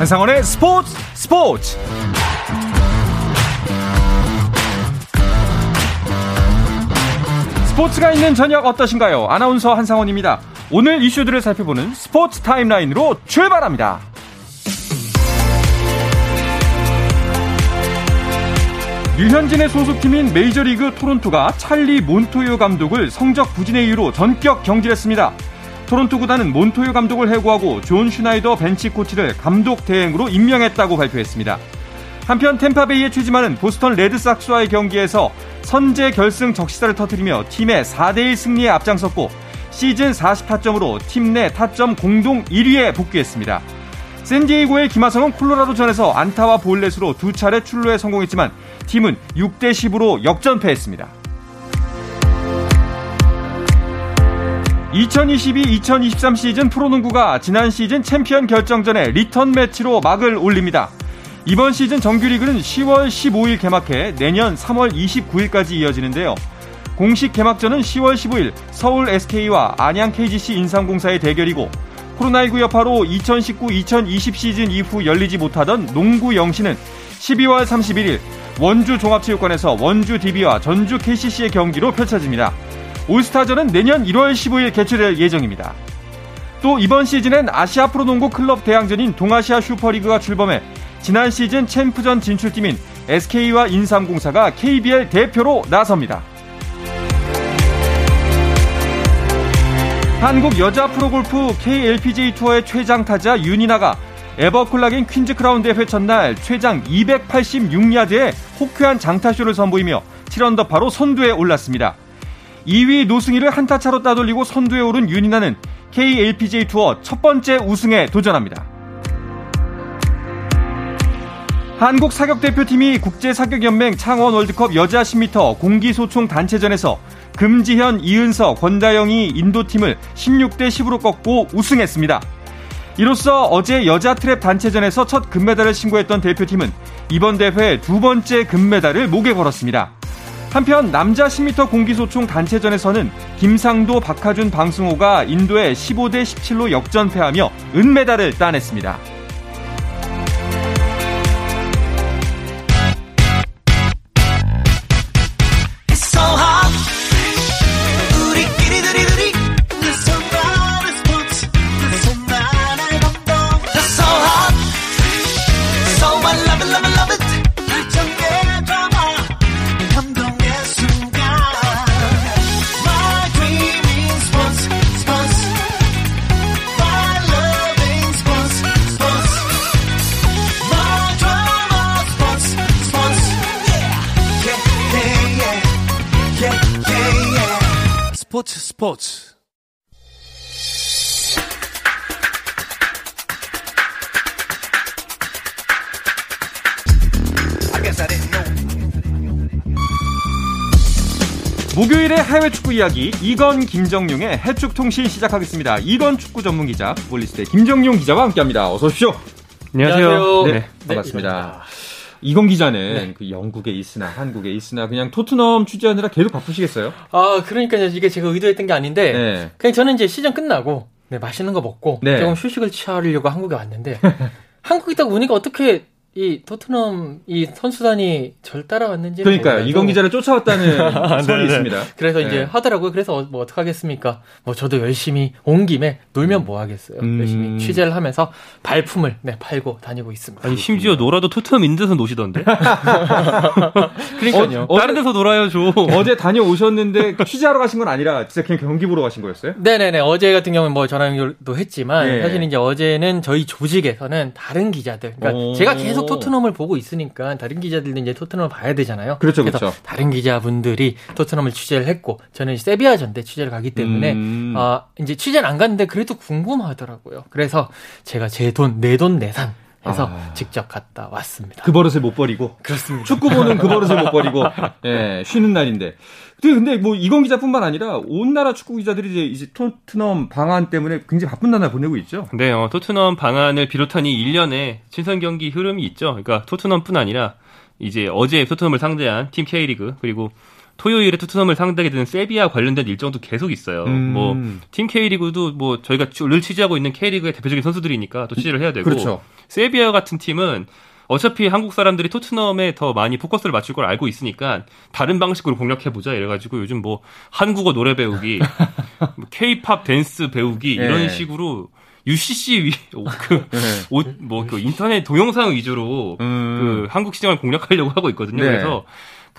한상원의 스포츠 스포츠 스포츠가 있는 저녁 어떠신가요? 아나운서 한상원입니다. 오늘 이슈들을 살펴보는 스포츠 타임라인으로 출발합니다. 류현진의 소속팀인 메이저리그 토론토가 찰리 몬토요 감독을 성적 부진의 이유로 전격 경질했습니다. 토론토 구단은 몬토요 감독을 해고하고 존 슈나이더 벤치 코치를 감독 대행으로 임명했다고 발표했습니다. 한편 템파베이의 최지만은 보스턴 레드삭스와의 경기에서 선제 결승 적시타를 터뜨리며 팀의 4대1 승리에 앞장섰고 시즌 40타점으로 팀 내 타점 공동 1위에 복귀했습니다. 샌디에이고의 김하성은 콜로라도전에서 안타와 볼넷으로 두 차례 출루에 성공했지만 팀은 6대 10으로 역전패했습니다. 2022-2023 시즌 프로농구가 지난 시즌 챔피언 결정전의 리턴 매치로 막을 올립니다. 이번 시즌 정규리그는 10월 15일 개막해 내년 3월 29일까지 이어지는데요. 공식 개막전은 10월 15일 서울 SK와 안양 KGC 인삼공사의 대결이고 코로나19 여파로 2019-2020 시즌 이후 열리지 못하던 농구영신은 12월 31일 원주 종합체육관에서 원주 DB와 전주 KCC의 경기로 펼쳐집니다. 올스타전은 내년 1월 15일 개최될 예정입니다. 또 이번 시즌엔 아시아 프로농구 클럽 대항전인 동아시아 슈퍼리그가 출범해 지난 시즌 챔프전 진출팀인 SK와 인삼공사가 KBL 대표로 나섭니다. 한국 여자 프로골프 KLPGA 투어의 최장 타자 윤이나가 에버콜라겐 퀸즈 크라운 대회 첫날 최장 286야드의 호쾌한 장타쇼를 선보이며 7언더파로 선두에 올랐습니다. 2위 노승희를 한타 차로 따돌리고 선두에 오른 윤이나는 KLPGA 투어 첫 번째 우승에 도전합니다. 한국 사격 대표팀이 국제 사격 연맹 창원 월드컵 여자 10m 공기소총 단체전에서 금지현, 이은서, 권다영이 인도팀을 16대 10으로 꺾고 우승했습니다. 이로써 어제 여자 트랩 단체전에서 첫 금메달을 신고했던 대표팀은 이번 대회 두 번째 금메달을 목에 걸었습니다. 한편 남자 10m 공기소총 단체전에서는 김상도, 박하준, 방승호가 인도에 15대 17로 역전패하며 은메달을 따냈습니다. 목요일의 해외 축구 이야기 이건 김정용의 해축 통신 시작하겠습니다. 이건 축구 전문 기자 볼리스트의 김정용 기자와 함께합니다. 어서 오십시오. 안녕하세요. 네, 네 반갑습니다. 이건 기자는 네. 그 영국에 있으나 한국에 있으나 그냥 토트넘 취재하느라 계속 바쁘시겠어요? 아 그러니까요 이게 제가 의도했던 게 아닌데 네. 그냥 저는 이제 시즌 끝나고 네, 맛있는 거 먹고 네. 조금 휴식을 취하려고 한국에 왔는데 한국에 딱 오니까 어떻게 이 토트넘 이 선수단이 절 따라왔는지 그러니까요 이건 기자를 쫓아왔다는 소리 네, 네. 있습니다. 그래서 네. 이제 하더라고요. 그래서 뭐 어떻게 하겠습니까? 뭐 저도 열심히 온 김에 놀면 뭐 하겠어요. 음. 열심히 취재를 하면서 발품을 네, 팔고 다니고 있습니다. 아니 심지어 놀아도 토트넘 있는 데서 노시던데. 그러니까요. 어, 다른 데서 놀아요 좀. 어제 다녀오셨는데 취재하러 가신 건 아니라 진짜 그냥 경기 보러 가신 거였어요? 네 네 네. 어제 같은 경우는 뭐 전화도 했지만 네. 사실 이제 어제는 저희 조직에서는 다른 기자들, 그러니까 오. 제가 계속 계속 토트넘을 보고 있으니까 다른 기자들도 이제 토트넘을 봐야 되잖아요. 그렇죠, 그렇죠. 다른 기자분들이 토트넘을 취재를 했고 저는 세비야전대 취재를 가기 때문에 음. 어, 이제 취재는 안 갔는데 그래도 궁금하더라고요. 그래서 제가 제 돈, 내 돈 내산 해서 아. 직접 갔다 왔습니다. 그 버릇을 못 버리고. 그렇습니다. 축구 보는 그 버릇을 못 버리고. 예, 쉬는 날인데. 근데 뭐 이건 기자뿐만 아니라 온 나라 축구 기자들이 이제, 이제 토트넘 방안 때문에 굉장히 바쁜 나날 보내고 있죠. 네, 어, 토트넘 방안을 비롯한 이 1년의 친선 경기 흐름이 있죠. 그러니까 토트넘뿐 아니라 이제 어제 토트넘을 상대한 팀 K리그 그리고 토요일에 토트넘을 상대하게 되는 세비야 관련된 일정도 계속 있어요. 음. 뭐팀 K리그도 뭐 저희가 늘 취재하고 있는 K리그의 대표적인 선수들이니까 또 취재를 해야 되고 그렇죠. 세비야 같은 팀은 어차피 한국 사람들이 토트넘에 더 많이 포커스를 맞출 걸 알고 있으니까 다른 방식으로 공략해 보자 이래가지고 요즘 뭐 한국어 노래 배우기, K-팝 댄스 배우기 네. 이런 식으로 UCC 위, 그, 네. 옷, 뭐, 그 인터넷 동영상 위주로 음. 그 한국 시장을 공략하려고 하고 있거든요. 네. 그래서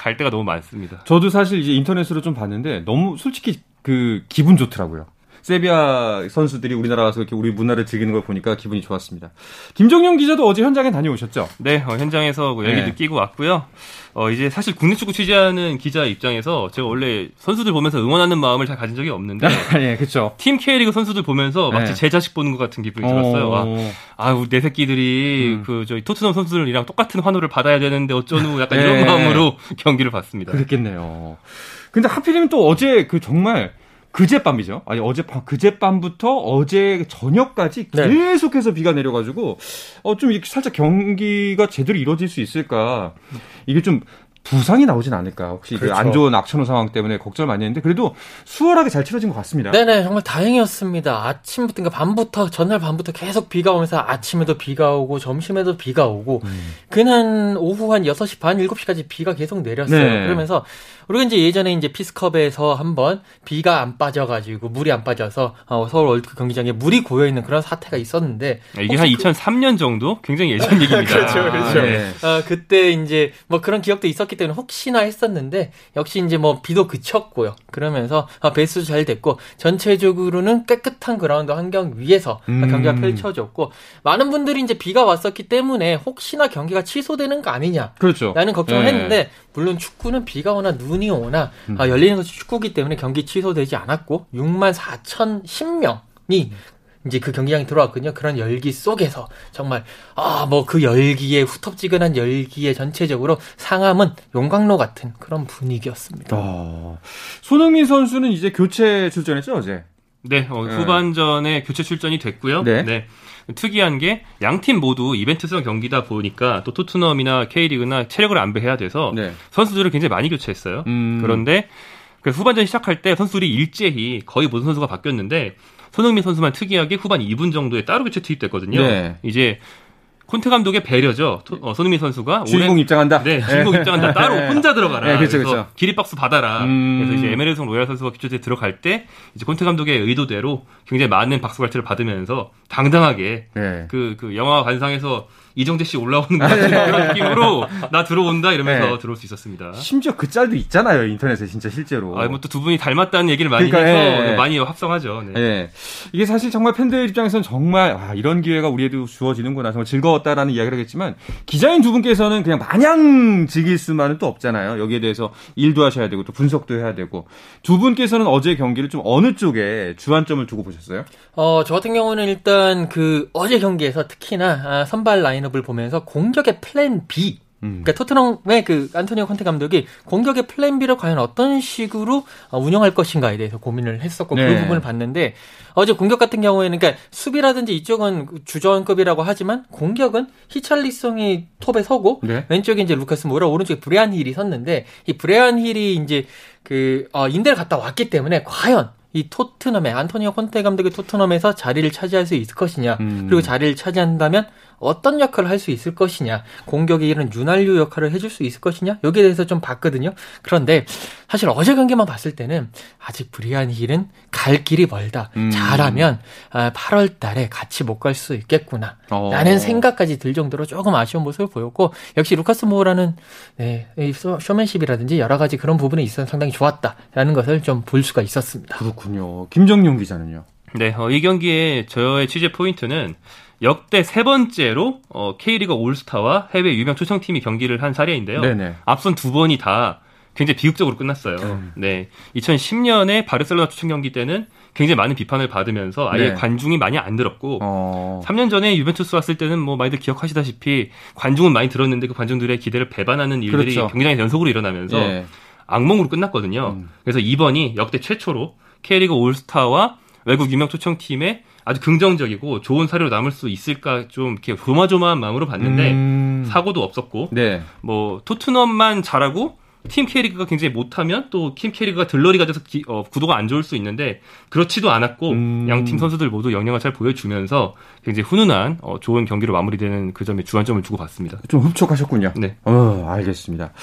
갈 데가 너무 많습니다. 저도 사실 이제 인터넷으로 좀 봤는데 너무 솔직히 그 기분 좋더라고요. 세비야 선수들이 우리나라 와서 이렇게 우리 문화를 즐기는 걸 보니까 기분이 좋았습니다. 김정용 기자도 어제 현장에 다녀오셨죠? 네, 어, 현장에서 그 열기 네. 느끼고 왔고요. 어, 이제 사실 국내 축구 취재하는 기자 입장에서 제가 원래 선수들 보면서 응원하는 마음을 잘 가진 적이 없는데. 네, 그렇죠. 팀 K리그 선수들 보면서 마치 네. 제 자식 보는 것 같은 기분이 들었어요. 아, 아, 우리 내 새끼들이 음. 그 저희 토트넘 선수들이랑 똑같은 환호를 받아야 되는데 어쩌누 약간 네. 이런 마음으로 경기를 봤습니다. 그렇겠네요. 근데 하필이면 또 어제 그 정말 그제밤이죠. 아니 어젯밤 그제밤부터 어제 저녁까지 네. 계속해서 비가 내려가지고 어좀 살짝 경기가 제대로 이루어질 수 있을까 이게 좀 부상이 나오진 않을까. 혹시 그 그렇죠. 그 안 좋은 악천후 상황 때문에 걱정을 많이 했는데 그래도 수월하게 잘 치러진 것 같습니다. 네네 정말 다행이었습니다. 아침부터 그러니까 밤부터 전날 밤부터 계속 비가 오면서 아침에도 비가 오고 점심에도 비가 오고 음. 그날 오후 한 6시 반 7시까지 비가 계속 내렸어요. 네. 그러면서 우리가 이제 예전에 이제 피스컵에서 한번 비가 안 빠져가지고 물이 안 빠져서 어, 서울 월드컵 경기장에 물이 고여 있는 그런 사태가 있었는데 이게 한 2003년 그... 정도 굉장히 예전 얘기입니다. 그렇죠, 그렇죠. 아, 네. 어, 그때 이제 뭐 그런 기억도 있었기 때문에 혹시나 했었는데 역시 이제 뭐 비도 그쳤고요. 그러면서 어, 배수도 잘 됐고 전체적으로는 깨끗한 그라운드 환경 위에서 음. 경기가 펼쳐졌고 많은 분들이 이제 비가 왔었기 때문에 혹시나 경기가 취소되는 거 아니냐. 그렇죠. 라는 걱정을 네. 했는데 물론 축구는 비가 오나 눈이 오나 음. 아, 열리는 것이 축구기 때문에 경기 취소되지 않았고 6만 4천 10명이 이제 그 경기장에 들어왔거든요. 그런 열기 속에서 정말 아 뭐 그 열기에 후텁지근한 열기에 전체적으로 상암은 용광로 같은 그런 분위기였습니다. 아, 손흥민 선수는 이제 교체 출전했죠 어제. 네, 어, 네. 후반전에 교체 출전이 됐고요. 네. 네. 특이한 게 양 팀 모두 이벤트성 경기다 보니까 또 토트넘이나 K리그나 체력을 안배해야 돼서 네. 선수들을 굉장히 많이 교체했어요. 음. 그런데 그 후반전 시작할 때 선수들이 일제히 거의 모든 선수가 바뀌었는데 손흥민 선수만 특이하게 후반 2분 정도에 따로 교체 투입됐거든요. 네. 이제 콘테 감독의 배려죠. 어, 손흥민 선수가 주인공 올해, 입장한다. 네, 주인공 입장한다. 따로 네. 혼자 들어가라. 네, 그렇죠, 그렇죠. 기립박수 받아라. 음... 그래서 이제 에메르송 로얄 선수가 교체에 들어갈 때 이제 콘테 감독의 의도대로 굉장히 많은 박수 갈채를 받으면서 당당하게 네. 그, 그 영화 관상에서 이정재 씨 올라오는 것 같은 그런 느낌으로 나 들어온다 이러면서 네. 들어올 수 있었습니다. 심지어 그 짤도 있잖아요 인터넷에 진짜 실제로. 아, 뭐 또 두 분이 닮았다는 얘기를 많이 그러니까, 해서 예. 많이 합성하죠. 네. 예. 이게 사실 정말 팬들 입장에서는 정말 아, 이런 기회가 우리에도 주어지는구나 정말 즐거웠다라는 이야기를 하겠지만 기자인 두 분께서는 그냥 마냥 즐길 수만은 또 없잖아요. 여기에 대해서 일도 하셔야 되고 또 분석도 해야 되고 두 분께서는 어제 경기를 좀 어느 쪽에 주안점을 두고 보셨어요? 어, 저 같은 경우는 일단 그 어제 경기에서 특히나 아, 선발 라인 업을 보면서 공격의 플랜 B 음. 그러니까 토트넘의 그 안토니오 콘테 감독이 공격의 플랜 B를 과연 어떤 식으로 어, 운영할 것인가에 대해서 고민을 했었고 그 네. 그 부분을 봤는데 어제 공격 같은 경우에는 그러니까 수비라든지 이쪽은 주전급이라고 하지만 공격은 히샬리송이 톱에 서고 네. 왼쪽에 이제 루카스 모라 오른쪽에 브리안 힐이 섰는데 이 브리안 힐이 이제 그 어, 임대를 갔다 왔기 때문에 과연 이 토트넘의 안토니오 콘테 감독의 토트넘에서 자리를 차지할 수 있을 것이냐 음. 그리고 자리를 차지한다면 어떤 역할을 할 수 있을 것이냐 공격에 이런 윤활유 역할을 해줄 수 있을 것이냐 여기에 대해서 좀 봤거든요. 그런데 사실 어제 경기만 봤을 때는 아직 브리안 힐은 갈 길이 멀다. 음. 잘하면 8월 아, 달에 같이 못 갈 수 있겠구나. 어. 라는 생각까지 들 정도로 조금 아쉬운 모습을 보였고 역시 루카스 모라는 네, 쇼맨십이라든지 여러 가지 그런 부분이 있어 상당히 좋았다라는 것을 좀 볼 수가 있었습니다. 그렇군요. 김정용 기자는요? 네, 어, 이 경기에 저의 취재 포인트는 역대 세 번째로 어, K리그 올스타와 해외 유명 초청팀이 경기를 한 사례인데요. 네네. 앞선 두 번이 다 굉장히 비극적으로 끝났어요. 음. 네. 2010년에 바르셀로나 초청 경기 때는 굉장히 많은 비판을 받으면서 아예 네. 관중이 많이 안 들었고 어... 3년 전에 유벤투스 왔을 때는 뭐 많이들 기억하시다시피 관중은 많이 들었는데 그 관중들의 기대를 배반하는 일들이 그렇죠. 경기장에서 연속으로 일어나면서 네. 악몽으로 끝났거든요. 음. 그래서 이번이 역대 최초로 K리그 올스타와 외국 유명 초청팀의 아주 긍정적이고 좋은 사례로 남을 수 있을까 좀 이렇게 조마조마한 마음으로 봤는데 음... 사고도 없었고 네. 뭐 토트넘만 잘하고 팀 K리그가 굉장히 못하면 또 팀 K리그가 들러리가 돼서 기, 어, 구도가 안 좋을 수 있는데 그렇지도 않았고 음. 양팀 선수들 모두 역량을 잘 보여주면서 굉장히 훈훈한 어, 좋은 경기로 마무리되는 그 점에 주안점을 두고 봤습니다. 좀 흡족하셨군요. 네. 어, 알겠습니다.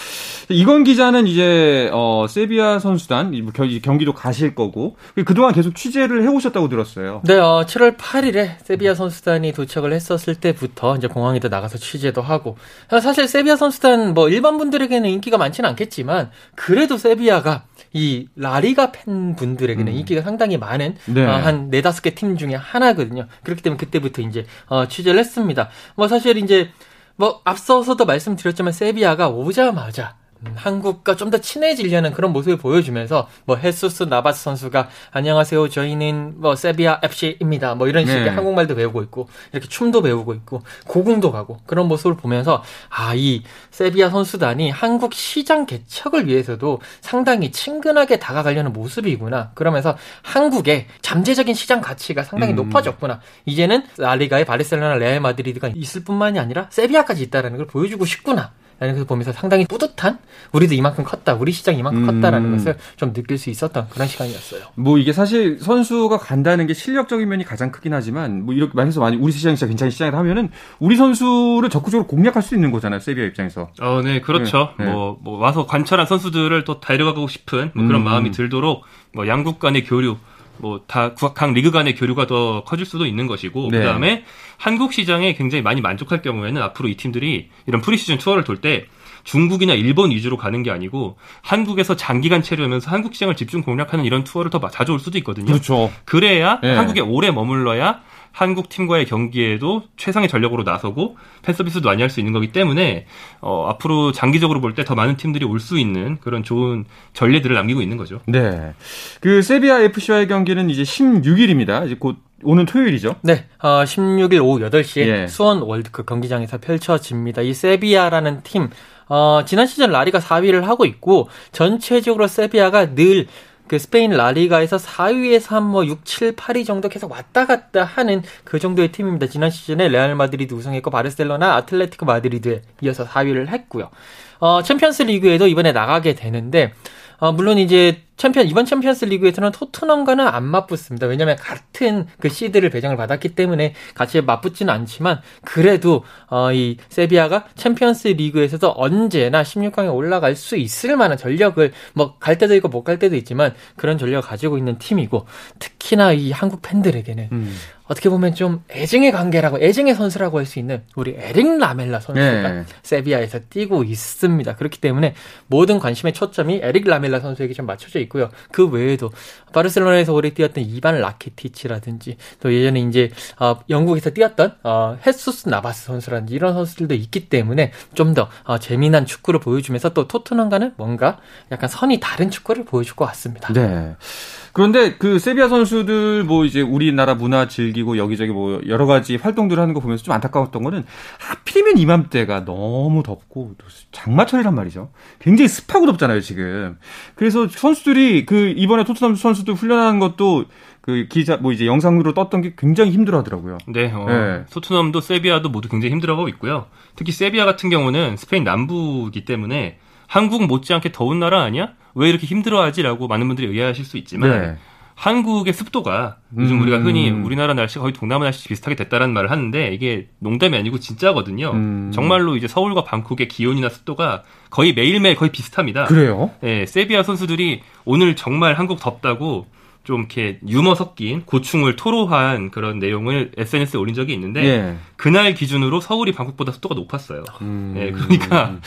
이건 기자는 이제 어, 세비야 선수단 뭐 경기도 가실 거고 그동안 계속 취재를 해오셨다고 들었어요. 네, 어, 7월 8일에 세비야 선수단이 도착을 했었을 때부터 이제 공항에도 나가서 취재도 하고 사실 세비야 선수단 뭐 일반 분들에게는 인기가 많지는 않겠 지만 그래도 세비야가 이 라리가 팬분들에게는 음. 인기가 상당히 많은 네. 어, 한 네다섯 개 팀 중에 하나거든요. 그렇기 때문에 그때부터 이제 어, 취재를 했습니다. 뭐 사실 이제 뭐 앞서서도 말씀드렸지만 세비야가 오자마자 음, 한국과 좀 더 친해지려는 그런 모습을 보여주면서 뭐 헤수스 나바스 선수가 안녕하세요 저희는 뭐 세비야 FC입니다 뭐 이런 식의 네. 한국말도 배우고 있고 이렇게 춤도 배우고 있고 고궁도 가고 그런 모습을 보면서 아 이 세비야 선수단이 한국 시장 개척을 위해서도 상당히 친근하게 다가가려는 모습이구나 그러면서 한국의 잠재적인 시장 가치가 상당히 음. 높아졌구나 이제는 라리가의 바르셀로나 레알 마드리드가 있을 뿐만이 아니라 세비야까지 있다라는 걸 보여주고 싶구나 라는 것을 보면서 상당히 뿌듯한 우리도 이만큼 컸다 우리 시장이 이만큼 음. 컸다라는 것을 좀 느낄 수 있었던 그런 시간이었어요. 뭐 이게 사실 선수가 간다는 게 실력적인 면이 가장 크긴 하지만 뭐 이렇게 말해서 많이 우리 시장이 진짜 괜찮은 시장이다 하면은 우리 선수를 적극적으로 공략할 수 있는 거잖아요 세비야 입장에서. 어, 네 그렇죠. 네, 네. 뭐, 뭐, 와서 관찰한 선수들을 또 데려가고 싶은 뭐 그런 음. 마음이 들도록 뭐 양국 간의 교류 뭐 다 각 리그 간의 교류가 더 커질 수도 있는 것이고 네. 그다음에 한국 시장에 굉장히 많이 만족할 경우에는 앞으로 이 팀들이 이런 프리시즌 투어를 돌 때 중국이나 일본 위주로 가는 게 아니고 한국에서 장기간 체류하면서 한국 시장을 집중 공략하는 이런 투어를 더 자주 올 수도 있거든요. 그렇죠. 그래야 네. 한국에 오래 머물러야 한국 팀과의 경기에도 최상의 전력으로 나서고 팬 서비스도 많이 할 수 있는 거기 때문에 어, 앞으로 장기적으로 볼 때 더 많은 팀들이 올 수 있는 그런 좋은 전례들을 남기고 있는 거죠. 네. 그 세비야 FC와의 경기는 이제 16일입니다. 이제 곧 오는 토요일이죠? 네, 어, 16일 오후 8시에 예. 수원 월드컵 경기장에서 펼쳐집니다. 이 세비야라는 팀, 어, 지난 시즌 라리가 4위를 하고 있고, 전체적으로 세비야가 늘 그 스페인 라리가에서 4위에서 한 뭐 6, 7, 8위 정도 계속 왔다 갔다 하는 그 정도의 팀입니다. 지난 시즌에 레알 마드리드 우승했고 바르셀로나, 아틀레티코 마드리드에 이어서 4위를 했고요. 어, 챔피언스 리그에도 이번에 나가게 되는데 어, 물론 이제 챔피언 이번 챔피언스 리그에서는 토트넘과는 안 맞붙습니다. 왜냐하면 같은 그 시드를 배정을 받았기 때문에 같이 맞붙지는 않지만 그래도 어, 이 세비야가 챔피언스 리그에서도 언제나 16강에 올라갈 수 있을 만한 전력을 뭐 갈 때도 있고 못 갈 때도 있지만 그런 전력을 가지고 있는 팀이고 특히나 이 한국 팬들에게는 음. 어떻게 보면 좀 애증의 관계라고 애증의 선수라고 할 수 있는 우리 에릭 라멜라 선수가 네. 세비야에서 뛰고 있습니다. 그렇기 때문에 모든 관심의 초점이 에릭 라멜라 선수에게 좀 맞춰져 있고요. 그 외에도 바르셀로나에서 오래 뛰었던 이반 라키티치라든지 또 예전에 이제 어, 영국에서 뛰었던 어, 헤수스 나바스 선수라든지 이런 선수들도 있기 때문에 좀더 어, 재미난 축구를 보여주면서 또 토트넘과는 뭔가 약간 선이 다른 축구를 보여줄 것 같습니다. 네. 그런데 그 세비야 선수들 뭐 이제 우리나라 문화 즐기고 여기저기 뭐 여러 가지 활동들을 하는 거 보면서 좀 안타까웠던 거는 하필이면 이맘때가 너무 덥고 장마철이란 말이죠. 굉장히 습하고 덥잖아요, 지금. 그래서 선수들이 그 이번에 토트넘 선수들 훈련하는 것도 그 기자 뭐 이제 영상으로 떴던 게 굉장히 힘들어하더라고요. 네, 어, 네. 토트넘도 세비야도 모두 굉장히 힘들어하고 있고요. 특히 세비야 같은 경우는 스페인 남부이기 때문에 한국 못지않게 더운 나라 아니야? 왜 이렇게 힘들어하지라고 많은 분들이 의아하실 수 있지만 네. 한국의 습도가 요즘 음. 우리가 흔히 우리나라 날씨가 거의 동남아 날씨 비슷하게 됐다라는 말을 하는데 이게 농담이 아니고 진짜거든요. 음. 정말로 이제 서울과 방콕의 기온이나 습도가 거의 매일매일 거의 비슷합니다. 그래요? 네, 세비야 선수들이 오늘 정말 한국 덥다고 좀 이렇게 유머 섞인 고충을 토로한 그런 내용을 SNS에 올린 적이 있는데 예. 그날 기준으로 서울이 방콕보다 습도가 높았어요. 음. 네, 그러니까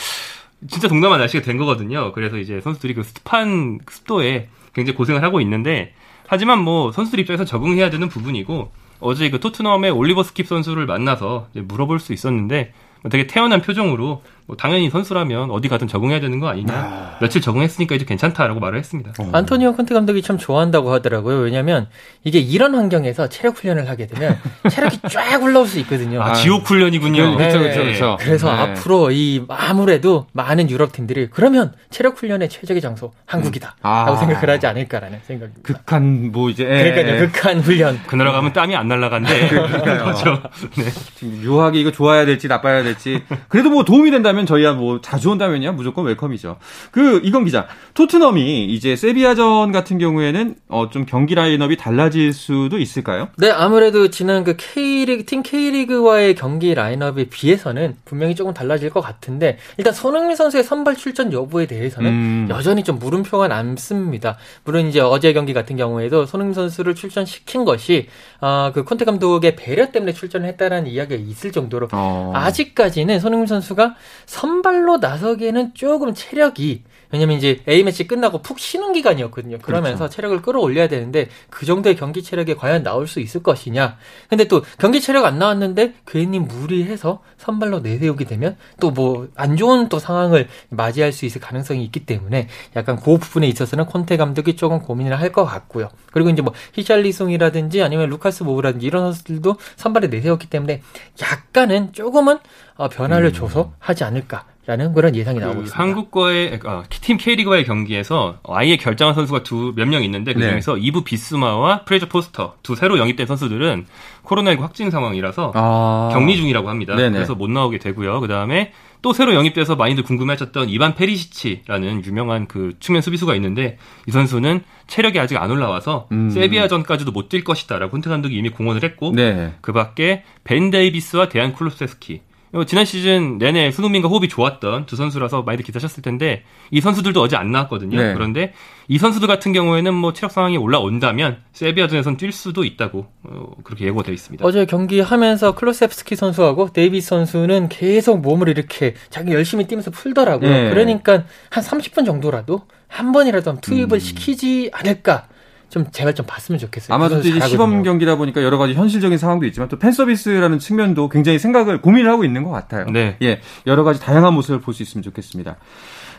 진짜 동남아 날씨가 된 거거든요. 그래서 이제 선수들이 그 습한 습도에 굉장히 고생을 하고 있는데 하지만 뭐 선수들 입장에서 적응해야 되는 부분이고 어제 그 토트넘의 올리버 스킵 선수를 만나서 물어볼 수 있었는데 되게 태연한 표정으로 뭐 당연히 선수라면 어디 가든 적응해야 되는 거 아니냐. 아... 며칠 적응했으니까 이제 괜찮다라고 말을 했습니다. 어. 안토니오 콘테 감독이 참 좋아한다고 하더라고요. 왜냐하면 이게 이런 환경에서 체력 훈련을 하게 되면 체력이 쫙 올라올 수 있거든요. 아, 지옥 훈련이군요. 그렇죠, 그렇죠, 그렇죠. 그래서 네. 앞으로 이 아무래도 많은 유럽 팀들이 그러면 체력 훈련의 최적의 장소 한국이다라고 아... 생각을 하지 않을까라는 생각입니다. 극한 뭐 이제 예. 그러니까요, 극한 훈련. 그 나라 가면 땀이 안 날라간대. 그렇죠. 네. 묘하게 이거 좋아야 될지 나빠야 될지 그래도 뭐 도움이 된다면. 온다면 저희야 뭐 자주 온다면요 무조건 웰컴이죠. 그 이건 기자 토트넘이 이제 세비야전 같은 경우에는 어, 좀 경기 라인업이 달라질 수도 있을까요? 네 아무래도 지난 그 K리그 팀 K리그와의 경기 라인업에 비해서는 분명히 조금 달라질 것 같은데 일단 손흥민 선수의 선발 출전 여부에 대해서는 음. 여전히 좀 물음표가 남습니다. 물론 이제 어제 경기 같은 경우에도 손흥민 선수를 출전시킨 것이 어, 그 콘테 감독의 배려 때문에 출전을 했다라는 이야기가 있을 정도로 어. 아직까지는 손흥민 선수가 선발로 나서기에는 조금 체력이 왜냐면 이제 A매치 끝나고 푹 쉬는 기간이었거든요. 그러면서 그렇죠. 체력을 끌어올려야 되는데 그 정도의 경기 체력에 과연 나올 수 있을 것이냐. 근데 또 경기 체력 안 나왔는데 괜히 무리해서 선발로 내세우게 되면 또 뭐 안 좋은 또 상황을 맞이할 수 있을 가능성이 있기 때문에 약간 그 부분에 있어서는 콘테 감독이 조금 고민을 할 것 같고요. 그리고 이제 뭐 히샬리송이라든지 아니면 루카스 모우라든지 이런 선수들도 선발에 내세웠기 때문에 약간은 조금은 어, 변화를 음. 줘서 하지 않을까. 라는 그런 예상이 그 나오고 있습니다. 한국과의 어, 팀 K리그와의 경기에서 아예 결장한 선수가 두 몇 명 있는데 그 네. 중에서 네. 이브 비스마와 프레이저 포스터 두 새로 영입된 선수들은 코로나19 확진 상황이라서 아... 격리 중이라고 합니다. 네네. 그래서 못 나오게 되고요. 그 다음에 또 새로 영입돼서 많이들 궁금해하셨던 이반 페리시치라는 유명한 그 측면 수비수가 있는데 이 선수는 체력이 아직 안 올라와서 음. 세비야전까지도 못 뛸 것이다라고 콘테 감독이 이미 공언을 했고 네. 그 밖에 벤 데이비스와 데안 쿨루셉스키 어, 지난 시즌 내내 손흥민과 호흡이 좋았던 두 선수라서 많이들 기다리셨을 텐데 이 선수들도 어제 안 나왔거든요. 네. 그런데 이 선수들 같은 경우에는 뭐 체력 상황이 올라온다면 세비야전에선 뛸 수도 있다고 어, 그렇게 예고되어 있습니다. 어제 경기하면서 쿨루셉스키 선수하고 데이비스 선수는 계속 몸을 이렇게 자기 열심히 뛰면서 풀더라고요. 네. 그러니까 한 30분 정도라도 한 번이라도 투입을 음. 시키지 않을까 좀 제발 좀 봤으면 좋겠어요. 아마도 이제 시범 경기다 보니까 여러 가지 현실적인 상황도 있지만 또 팬 서비스라는 측면도 굉장히 생각을 고민을 하고 있는 것 같아요. 네. 예, 여러 가지 다양한 모습을 볼 수 있으면 좋겠습니다.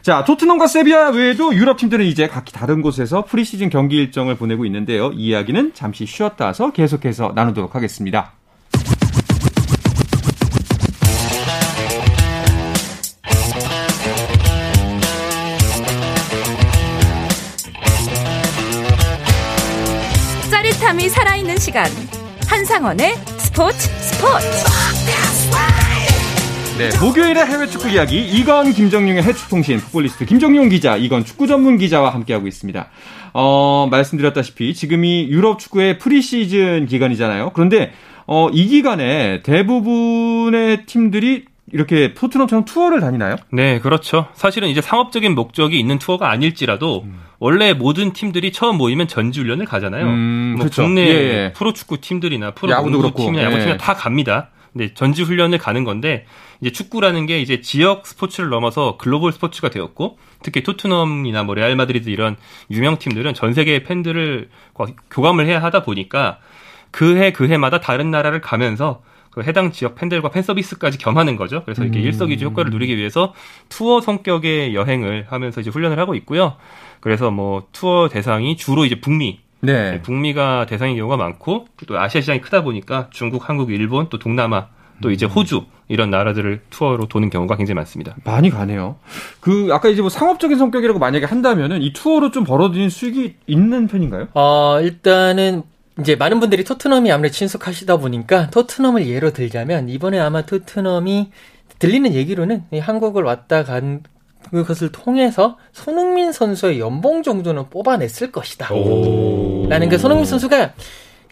자, 토트넘과 세비야 외에도 유럽 팀들은 이제 각기 다른 곳에서 프리시즌 경기 일정을 보내고 있는데요. 이 이야기는 잠시 쉬었다 와서 계속해서 나누도록 하겠습니다. 사람이 살아있는 시간 한상원의 스포츠 스포츠 네, 목요일의 해외 축구 이야기 이건 김정용의 해축통신 풋볼리스트 김정용 기자 이건 축구 전문 기자와 함께하고 있습니다. 어, 말씀드렸다시피 지금이 유럽 축구의 프리시즌 기간이잖아요. 그런데 어, 이 기간에 대부분의 팀들이 이렇게 토트넘처럼 투어를 다니나요? 네, 그렇죠. 사실은 이제 상업적인 목적이 있는 투어가 아닐지라도 음. 원래 모든 팀들이 처음 모이면 전지 훈련을 가잖아요. 음, 뭐 그렇죠. 국내 예, 예. 프로축구 팀들이나 프로농구 팀이나 야구 팀이나 예. 다 갑니다. 근데 전지 훈련을 가는 건데 이제 축구라는 게 이제 지역 스포츠를 넘어서 글로벌 스포츠가 되었고 특히 토트넘이나 뭐 레알 마드리드 이런 유명 팀들은 전 세계의 팬들을 교감을 해야 하다 보니까 그해 그해마다 다른 나라를 가면서 그 해당 지역 팬들과 팬 서비스까지 겸하는 거죠. 그래서 이렇게 음. 일석이조 효과를 누리기 위해서 투어 성격의 여행을 하면서 이제 훈련을 하고 있고요. 그래서 뭐 투어 대상이 주로 이제 북미 네. 네. 북미가 대상인 경우가 많고 또 아시아 시장이 크다 보니까 중국, 한국, 일본 또 동남아 또 이제 음. 호주 이런 나라들을 투어로 도는 경우가 굉장히 많습니다. 많이 가네요. 그 아까 이제 뭐 상업적인 성격이라고 만약에 한다면은 이 투어로 좀 벌어들인 수익이 있는 편인가요? 어 일단은 이제 많은 분들이 토트넘이 아무래도 친숙하시다 보니까 토트넘을 예로 들자면 이번에 아마 토트넘이 들리는 얘기로는 한국을 왔다 간 그것을 통해서 손흥민 선수의 연봉 정도는 뽑아냈을 것이다. 라는 게 손흥민 선수가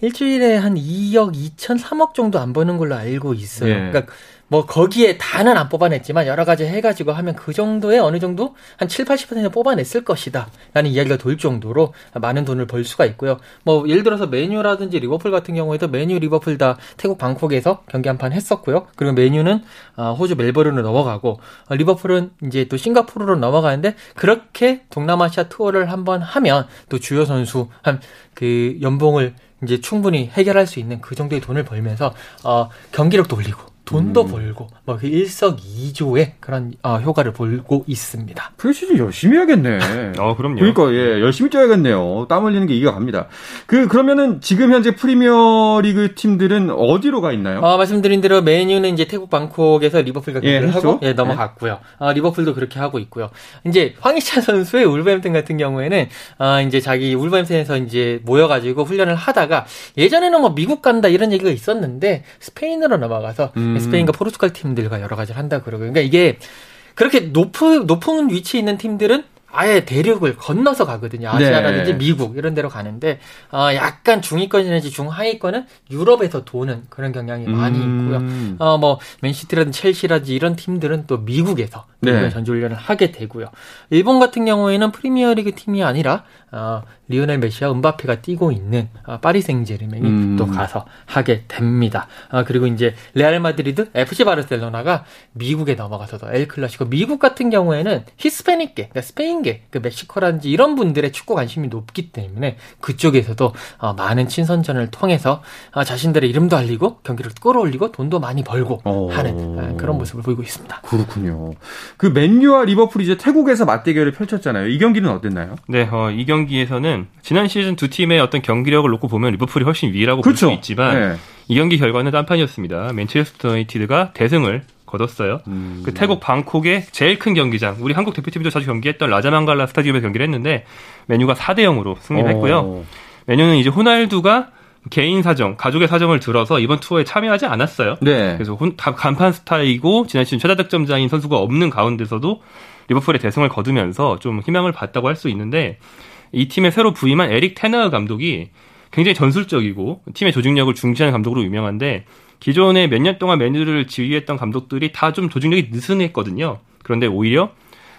일주일에 한 2억 2천 3억 정도 안 버는 걸로 알고 있어요. 네. 그러니까 뭐 거기에 다는 안 뽑아냈지만 여러 가지 해가지고 하면 그 정도의 어느 정도 한 7, 80% 뽑아냈을 것이다. 라는 이야기가 돌 정도로 많은 돈을 벌 수가 있고요. 뭐 예를 들어서 맨유라든지 리버풀 같은 경우에도 맨유 리버풀 다 태국 방콕에서 경기 한 판 했었고요. 그리고 맨유는 어, 호주 멜버른으로 넘어가고 어, 리버풀은 이제 또 싱가포르로 넘어가는데 그렇게 동남아시아 투어를 한번 하면 또 주요 선수 한 그 연봉을 이제 충분히 해결할 수 있는 그 정도의 돈을 벌면서 어, 경기력도 올리고 돈도 음. 벌고 뭐그 일석이조의 그런 어, 효과를 보고 있습니다. 프리시즌 열심히 해야겠네. 어, 그럼요. 그러니까 예, 열심히 뛰어야겠네요. 땀 흘리는 게 이해가 갑니다. 그 그러면은 지금 현재 프리미어리그 팀들은 어디로 가 있나요? 어, 말씀드린 대로 메뉴는 이제 태국 방콕에서 리버풀과 경기를 예, 하고 예, 넘어갔고요. 예. 어, 리버풀도 그렇게 하고 있고요. 이제 황희찬 선수의 울버햄튼 같은 경우에는 어, 이제 자기 울버햄튼에서 이제 모여가지고 훈련을 하다가 예전에는 뭐 미국 간다 이런 얘기가 있었는데 스페인으로 넘어가서 음. 스페인과 포르투갈 팀들과 여러 가지를 한다 그러고 그러니까 이게 그렇게 높은 높은 위치에 있는 팀들은 아예 대륙을 건너서 가거든요. 아시아라든지 네. 미국 이런 데로 가는데 어, 약간 중위권이라든지 중하위권은 유럽에서 도는 그런 경향이 많이 음. 있고요. 어, 뭐 맨시티라든지 첼시라든지 이런 팀들은 또 미국에서 네. 전지훈련을 하게 되고요. 일본 같은 경우에는 프리미어리그 팀이 아니라 어, 리오넬 메시와 음바페가 뛰고 있는 어, 파리 생제르맹이 음. 또 가서 하게 됩니다. 어, 그리고 이제 레알 마드리드, FC 바르셀로나가 미국에 넘어가서도 엘 클라시코 미국 같은 경우에는 히스패닉계, 그러니까 스페인 계, 그 멕시코라든지 이런 분들의 축구 관심이 높기 때문에 그쪽에서도 어, 많은 친선전을 통해서 어, 자신들의 이름도 알리고 경기를 끌어올리고 돈도 많이 벌고 오. 하는 어, 그런 모습을 보이고 있습니다. 그렇군요. 그 맨유와 리버풀이 이제 태국에서 맞대결을 펼쳤잖아요. 이 경기는 어땠나요? 네, 어, 이 경기에서는 지난 시즌 두 팀의 어떤 경기력을 놓고 보면 리버풀이 훨씬 위라고 그렇죠. 볼수 있지만 네. 이 경기 결과는 딴판이었습니다. 맨체스터 유나이티드가 대승을 거뒀어요. 음. 그 태국 방콕의 제일 큰 경기장, 우리 한국 대표팀도 자주 경기했던 라자망갈라 스타디움에 경기를 했는데 맨유가 4대 0으로 승리를 했고요. 맨유는 이제 호날두가 개인 사정, 가족의 사정을 들어서 이번 투어에 참여하지 않았어요. 네. 그래서 혼, 간판 스타이고 지난 시즌 최다 득점자인 선수가 없는 가운데서도 리버풀의 대승을 거두면서 좀 희망을 봤다고 할 수 있는데 이 팀에 새로 부임한 에릭 테너 감독이 굉장히 전술적이고 팀의 조직력을 중시하는 감독으로 유명한데 기존에 몇 년 동안 메뉴를 지휘했던 감독들이 다 좀 조직력이 느슨했거든요. 그런데 오히려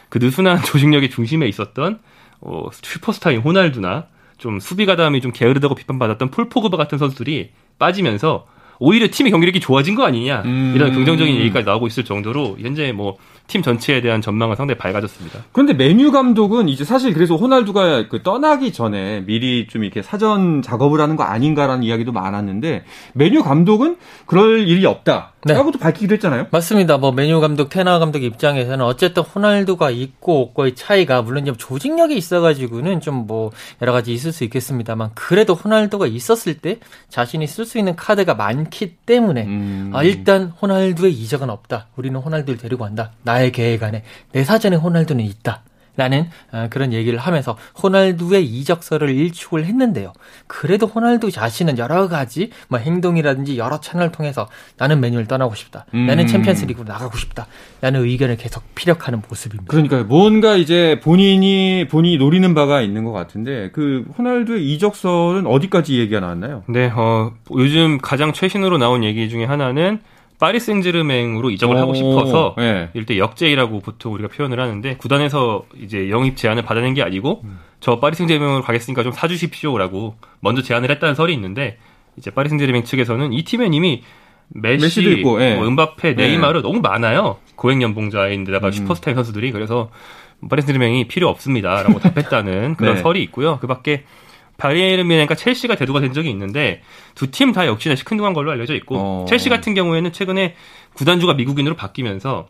그 느슨한 조직력의 중심에 있었던 어, 슈퍼스타인 호날두나 좀 수비 가담이 좀 게으르다고 비판받았던 폴 포그바 같은 선수들이 빠지면서 오히려 팀의 경기력이 좋아진 거 아니냐 음. 이런 긍정적인 얘기까지 나오고 있을 정도로 현재 뭐팀 전체에 대한 전망은 상당히 밝아졌습니다. 그런데 메뉴 감독은 이제 사실 그래서 호날두가 그 떠나기 전에 미리 좀 이렇게 사전 작업을 하는 거 아닌가라는 이야기도 많았는데 메뉴 감독은 그럴 일이 없다. 네. 라고도 밝히기도 했잖아요. 맞습니다. 뭐 메뉴 감독, 테나 감독 입장에서는 어쨌든 호날두가 있고 없고의 차이가 물론 좀 조직력이 있어가지고는 좀 뭐 여러 가지 있을 수 있겠습니다만 그래도 호날두가 있었을 때 자신이 쓸 수 있는 카드가 많기 때문에 음. 아, 일단 호날두의 이적은 없다. 우리는 호날두를 데리고 간다. 나의 계획 안에 내 사전에 호날두는 있다. 라는 어, 그런 얘기를 하면서 호날두의 이적설을 일축을 했는데요. 그래도 호날두 자신은 여러 가지 뭐 행동이라든지 여러 채널을 통해서 나는 맨유를 떠나고 싶다. 음. 나는 챔피언스 리그로 나가고 싶다. 라는 의견을 계속 피력하는 모습입니다. 그러니까 뭔가 이제 본인이 본인이 노리는 바가 있는 것 같은데 그 호날두의 이적설은 어디까지 얘기가 나왔나요? 네, 어, 요즘 가장 최신으로 나온 얘기 중에 하나는 파리 생제르맹으로 이적을 오, 하고 싶어서 네. 일대 역제안이라고 보통 우리가 표현을 하는데 구단에서 이제 영입 제안을 받아낸 게 아니고 음. 저 파리 생제르맹으로 가겠으니까 좀 사주십시오라고 먼저 제안을 했다는 설이 있는데 이제 파리 생제르맹 측에서는 이 팀엔 이미 메시, 도 있고, 예. 뭐 음바페, 네. 네이마르 예. 너무 많아요. 고액 연봉자인데다가 음. 슈퍼스타 선수들이 그래서 파리 생제르맹이 필요 없습니다라고 답했다는 그런 네. 설이 있고요. 그밖에 바이에른 뮌헨과 첼시가 대두가 된 적이 있는데 두 팀 다 역시나 시큰둥한 걸로 알려져 있고 어. 첼시 같은 경우에는 최근에 구단주가 미국인으로 바뀌면서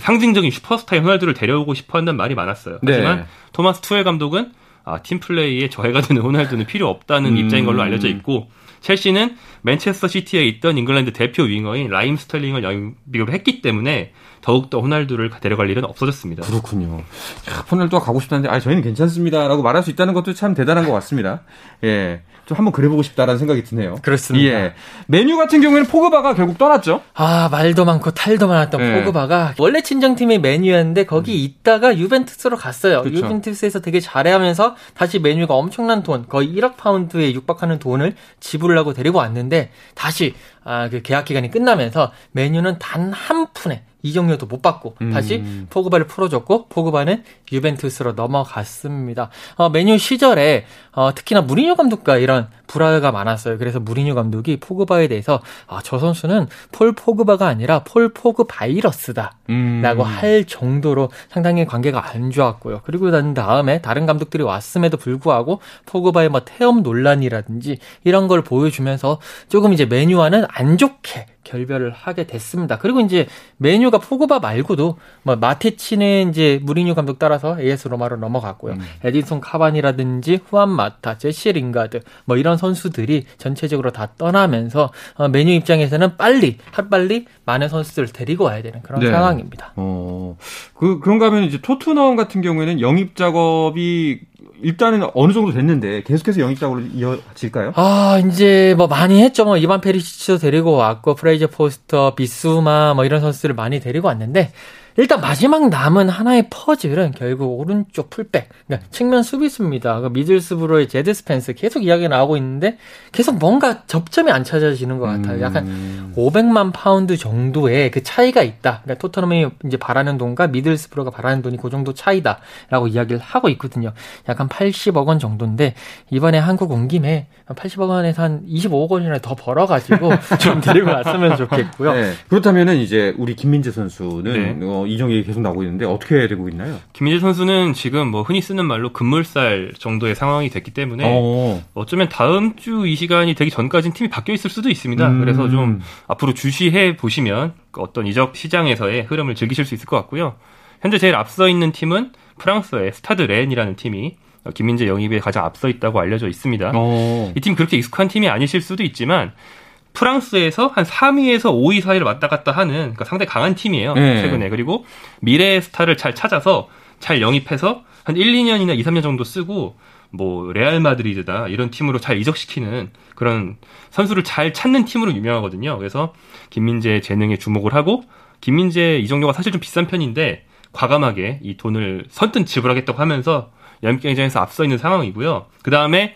상징적인 슈퍼스타의 호날두를 데려오고 싶어 한다는 말이 많았어요. 네. 하지만 토마스 투엘 감독은 아, 팀 플레이에 저해가 되는 호날두는 필요 없다는 음. 입장인 걸로 알려져 있고 첼시는 맨체스터 시티에 있던 잉글랜드 대표 윙어인 라힘 스털링을 영입을 했기 때문에 더욱더 호날두를 데려갈 일은 없어졌습니다. 그렇군요. 야, 호날두가 가고 싶다는데 아 저희는 괜찮습니다라고 말할 수 있다는 것도 참 대단한 것 같습니다. 예. 좀 한번 그래보고 싶다라는 생각이 드네요. 그렇습니다. 예. 맨유 같은 경우에는 포그바가 결국 떠났죠. 아 말도 많고 탈도 많았던 예. 포그바가 원래 친정팀이 맨유였는데 거기 음. 있다가 유벤투스로 갔어요. 그쵸. 유벤투스에서 되게 잘해하면서 다시 맨유가 엄청난 돈 거의 1억 파운드에 육박하는 돈을 지불을 하고 데리고 왔는데 다시 아, 그 계약 기간이 끝나면서 맨유는 단 한 푼의 이적료도 못 받고 음. 다시 포그바를 풀어줬고 포그바는 유벤투스로 넘어갔습니다. 어, 맨유 시절에 어, 특히나 무리뉴 감독과 이런 불화가 많았어요. 그래서 무리뉴 감독이 포그바에 대해서 아, 저 선수는 폴 포그바가 아니라 폴 포그 바이러스다 음. 라고 할 정도로 상당히 관계가 안 좋았고요. 그리고 난 다음에 다른 감독들이 왔음에도 불구하고 포그바의 뭐 태업 논란이라든지 이런 걸 보여주면서 조금 이제 맨유와는 안 좋게 결별을 하게 됐습니다. 그리고 이제 맨유가 포그바 말고도 뭐 마티치는 이제 무리뉴 감독 따라서 AS 로마로 넘어갔고요. 음. 에딘손 카바니라든지 후안 마타, 제시 링가드 뭐 이런 선수들이 전체적으로 다 떠나면서 어, 맨유 입장에서는 빨리 하루빨리 많은 선수들을 데리고 와야 되는 그런 네. 상황입니다. 어. 그 그런가 하면 이제 토트넘 같은 경우에는 영입 작업이 일단은 어느 정도 됐는데 계속해서 영입 작업으로 이어질까요? 아 이제 뭐 많이 했죠. 뭐 이반 페리시치도 데리고 왔고 프레이저 포스터, 비수마 뭐 이런 선수들을 많이 데리고 왔는데 일단 마지막 남은 하나의 퍼즐은 결국 오른쪽 풀백, 그러니까 측면 수비수입니다. 그 미들스브로의 제드 스펜스 계속 이야기가 나오고 있는데 계속 뭔가 접점이 안 찾아지는 것 같아요. 약간 음. 500만 파운드 정도의 그 차이가 있다. 그러니까 토트넘이 이제 바라는 돈과 미들스브로가 바라는 돈이 그 정도 차이다라고 이야기를 하고 있거든요. 약간 80억 원 정도인데 이번에 한국 온 김에 80억 원에서 한 25억 원이나 더 벌어가지고 좀 데리고 왔으면 좋겠고요. 네. 그렇다면은 이제 우리 김민재 선수는 네. 어, 이정 얘기 계속 나오고 있는데 어떻게 되고 있나요? 김민재 선수는 지금 뭐 흔히 쓰는 말로 금물살 정도의 상황이 됐기 때문에 어. 어쩌면 다음 주 이 시간이 되기 전까지는 팀이 바뀌어 있을 수도 있습니다. 음. 그래서 좀 앞으로 주시해 보시면 어떤 이적 시장에서의 흐름을 즐기실 수 있을 것 같고요. 현재 제일 앞서 있는 팀은 프랑스의 스타드 렌이라는 팀이 김민재 영입에 가장 앞서 있다고 알려져 있습니다. 어. 이팀 그렇게 익숙한 팀이 아니실 수도 있지만 프랑스에서 한 3위에서 5위 사이를 왔다 갔다 하는 그러니까 상당히 강한 팀이에요. 네. 최근에. 그리고 미래의 스타를 잘 찾아서 잘 영입해서 한 1, 2년이나 2, 3년 정도 쓰고 뭐 레알 마드리드다 이런 팀으로 잘 이적시키는 그런 선수를 잘 찾는 팀으로 유명하거든요. 그래서 김민재의 재능에 주목을 하고 김민재 이정료가 사실 좀 비싼 편인데 과감하게 이 돈을 선뜻 지불하겠다고 하면서 연경쟁에서 앞서 있는 상황이고요. 그 다음에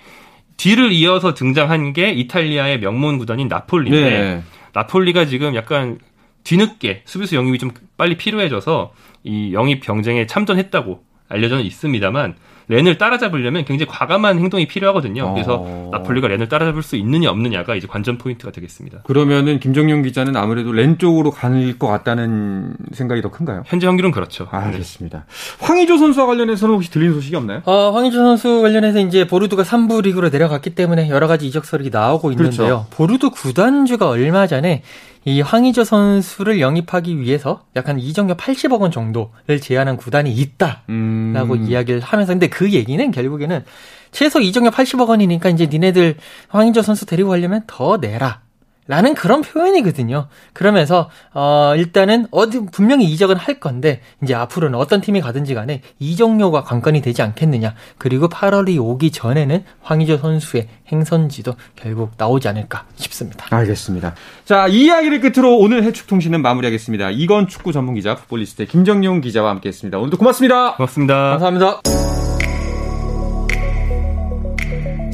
뒤를 이어서 등장한 게 이탈리아의 명문 구단인 나폴리인데 네. 나폴리가 지금 약간 뒤늦게 수비수 영입이 좀 빨리 필요해져서 이 영입 경쟁에 참전했다고 알려져 있습니다만 렌을 따라잡으려면 굉장히 과감한 행동이 필요하거든요. 그래서 어... 나폴리가 렌을 따라잡을 수 있느냐 없느냐가 이제 관전 포인트가 되겠습니다. 그러면은 김정용 기자는 아무래도 렌 쪽으로 가는 것 같다는 생각이 더 큰가요? 현재 확률은 그렇죠. 아, 알겠습니다. 황희조 선수와 관련해서는 혹시 들린 소식이 없나요? 어, 황희조 선수 관련해서 이제 보르드가 3부 리그로 내려갔기 때문에 여러 가지 이적설이 나오고 있는데요. 그렇죠. 보르드 구단주가 얼마 전에 이 황희조 선수를 영입하기 위해서 약간 이정료 80억 원 정도를 제한한 구단이 있다라고 음. 이야기를 하면서 근데 그 얘기는 결국에는 최소 이정료 80억 원이니까 이제 니네들 황희조 선수 데리고 가려면 더 내라. 라는 그런 표현이거든요. 그러면서 어 일단은 어디 분명히 이적은 할 건데 이제 앞으로는 어떤 팀이 가든지 간에 이적료가 관건이 되지 않겠느냐. 그리고 8월이 오기 전에는 황희조 선수의 행선지도 결국 나오지 않을까 싶습니다. 알겠습니다. 자, 이 이야기를 끝으로 오늘 해축 통신은 마무리하겠습니다. 이건 축구 전문 기자 풋볼리스트 김정용 기자와 함께했습니다. 오늘도 고맙습니다. 고맙습니다. 감사합니다.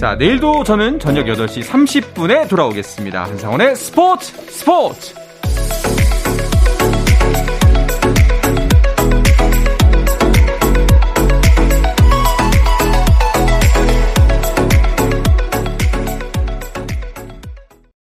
자, 내일도 저는 저녁 8시 30분에 돌아오겠습니다. 한상원의 스포츠 스포츠!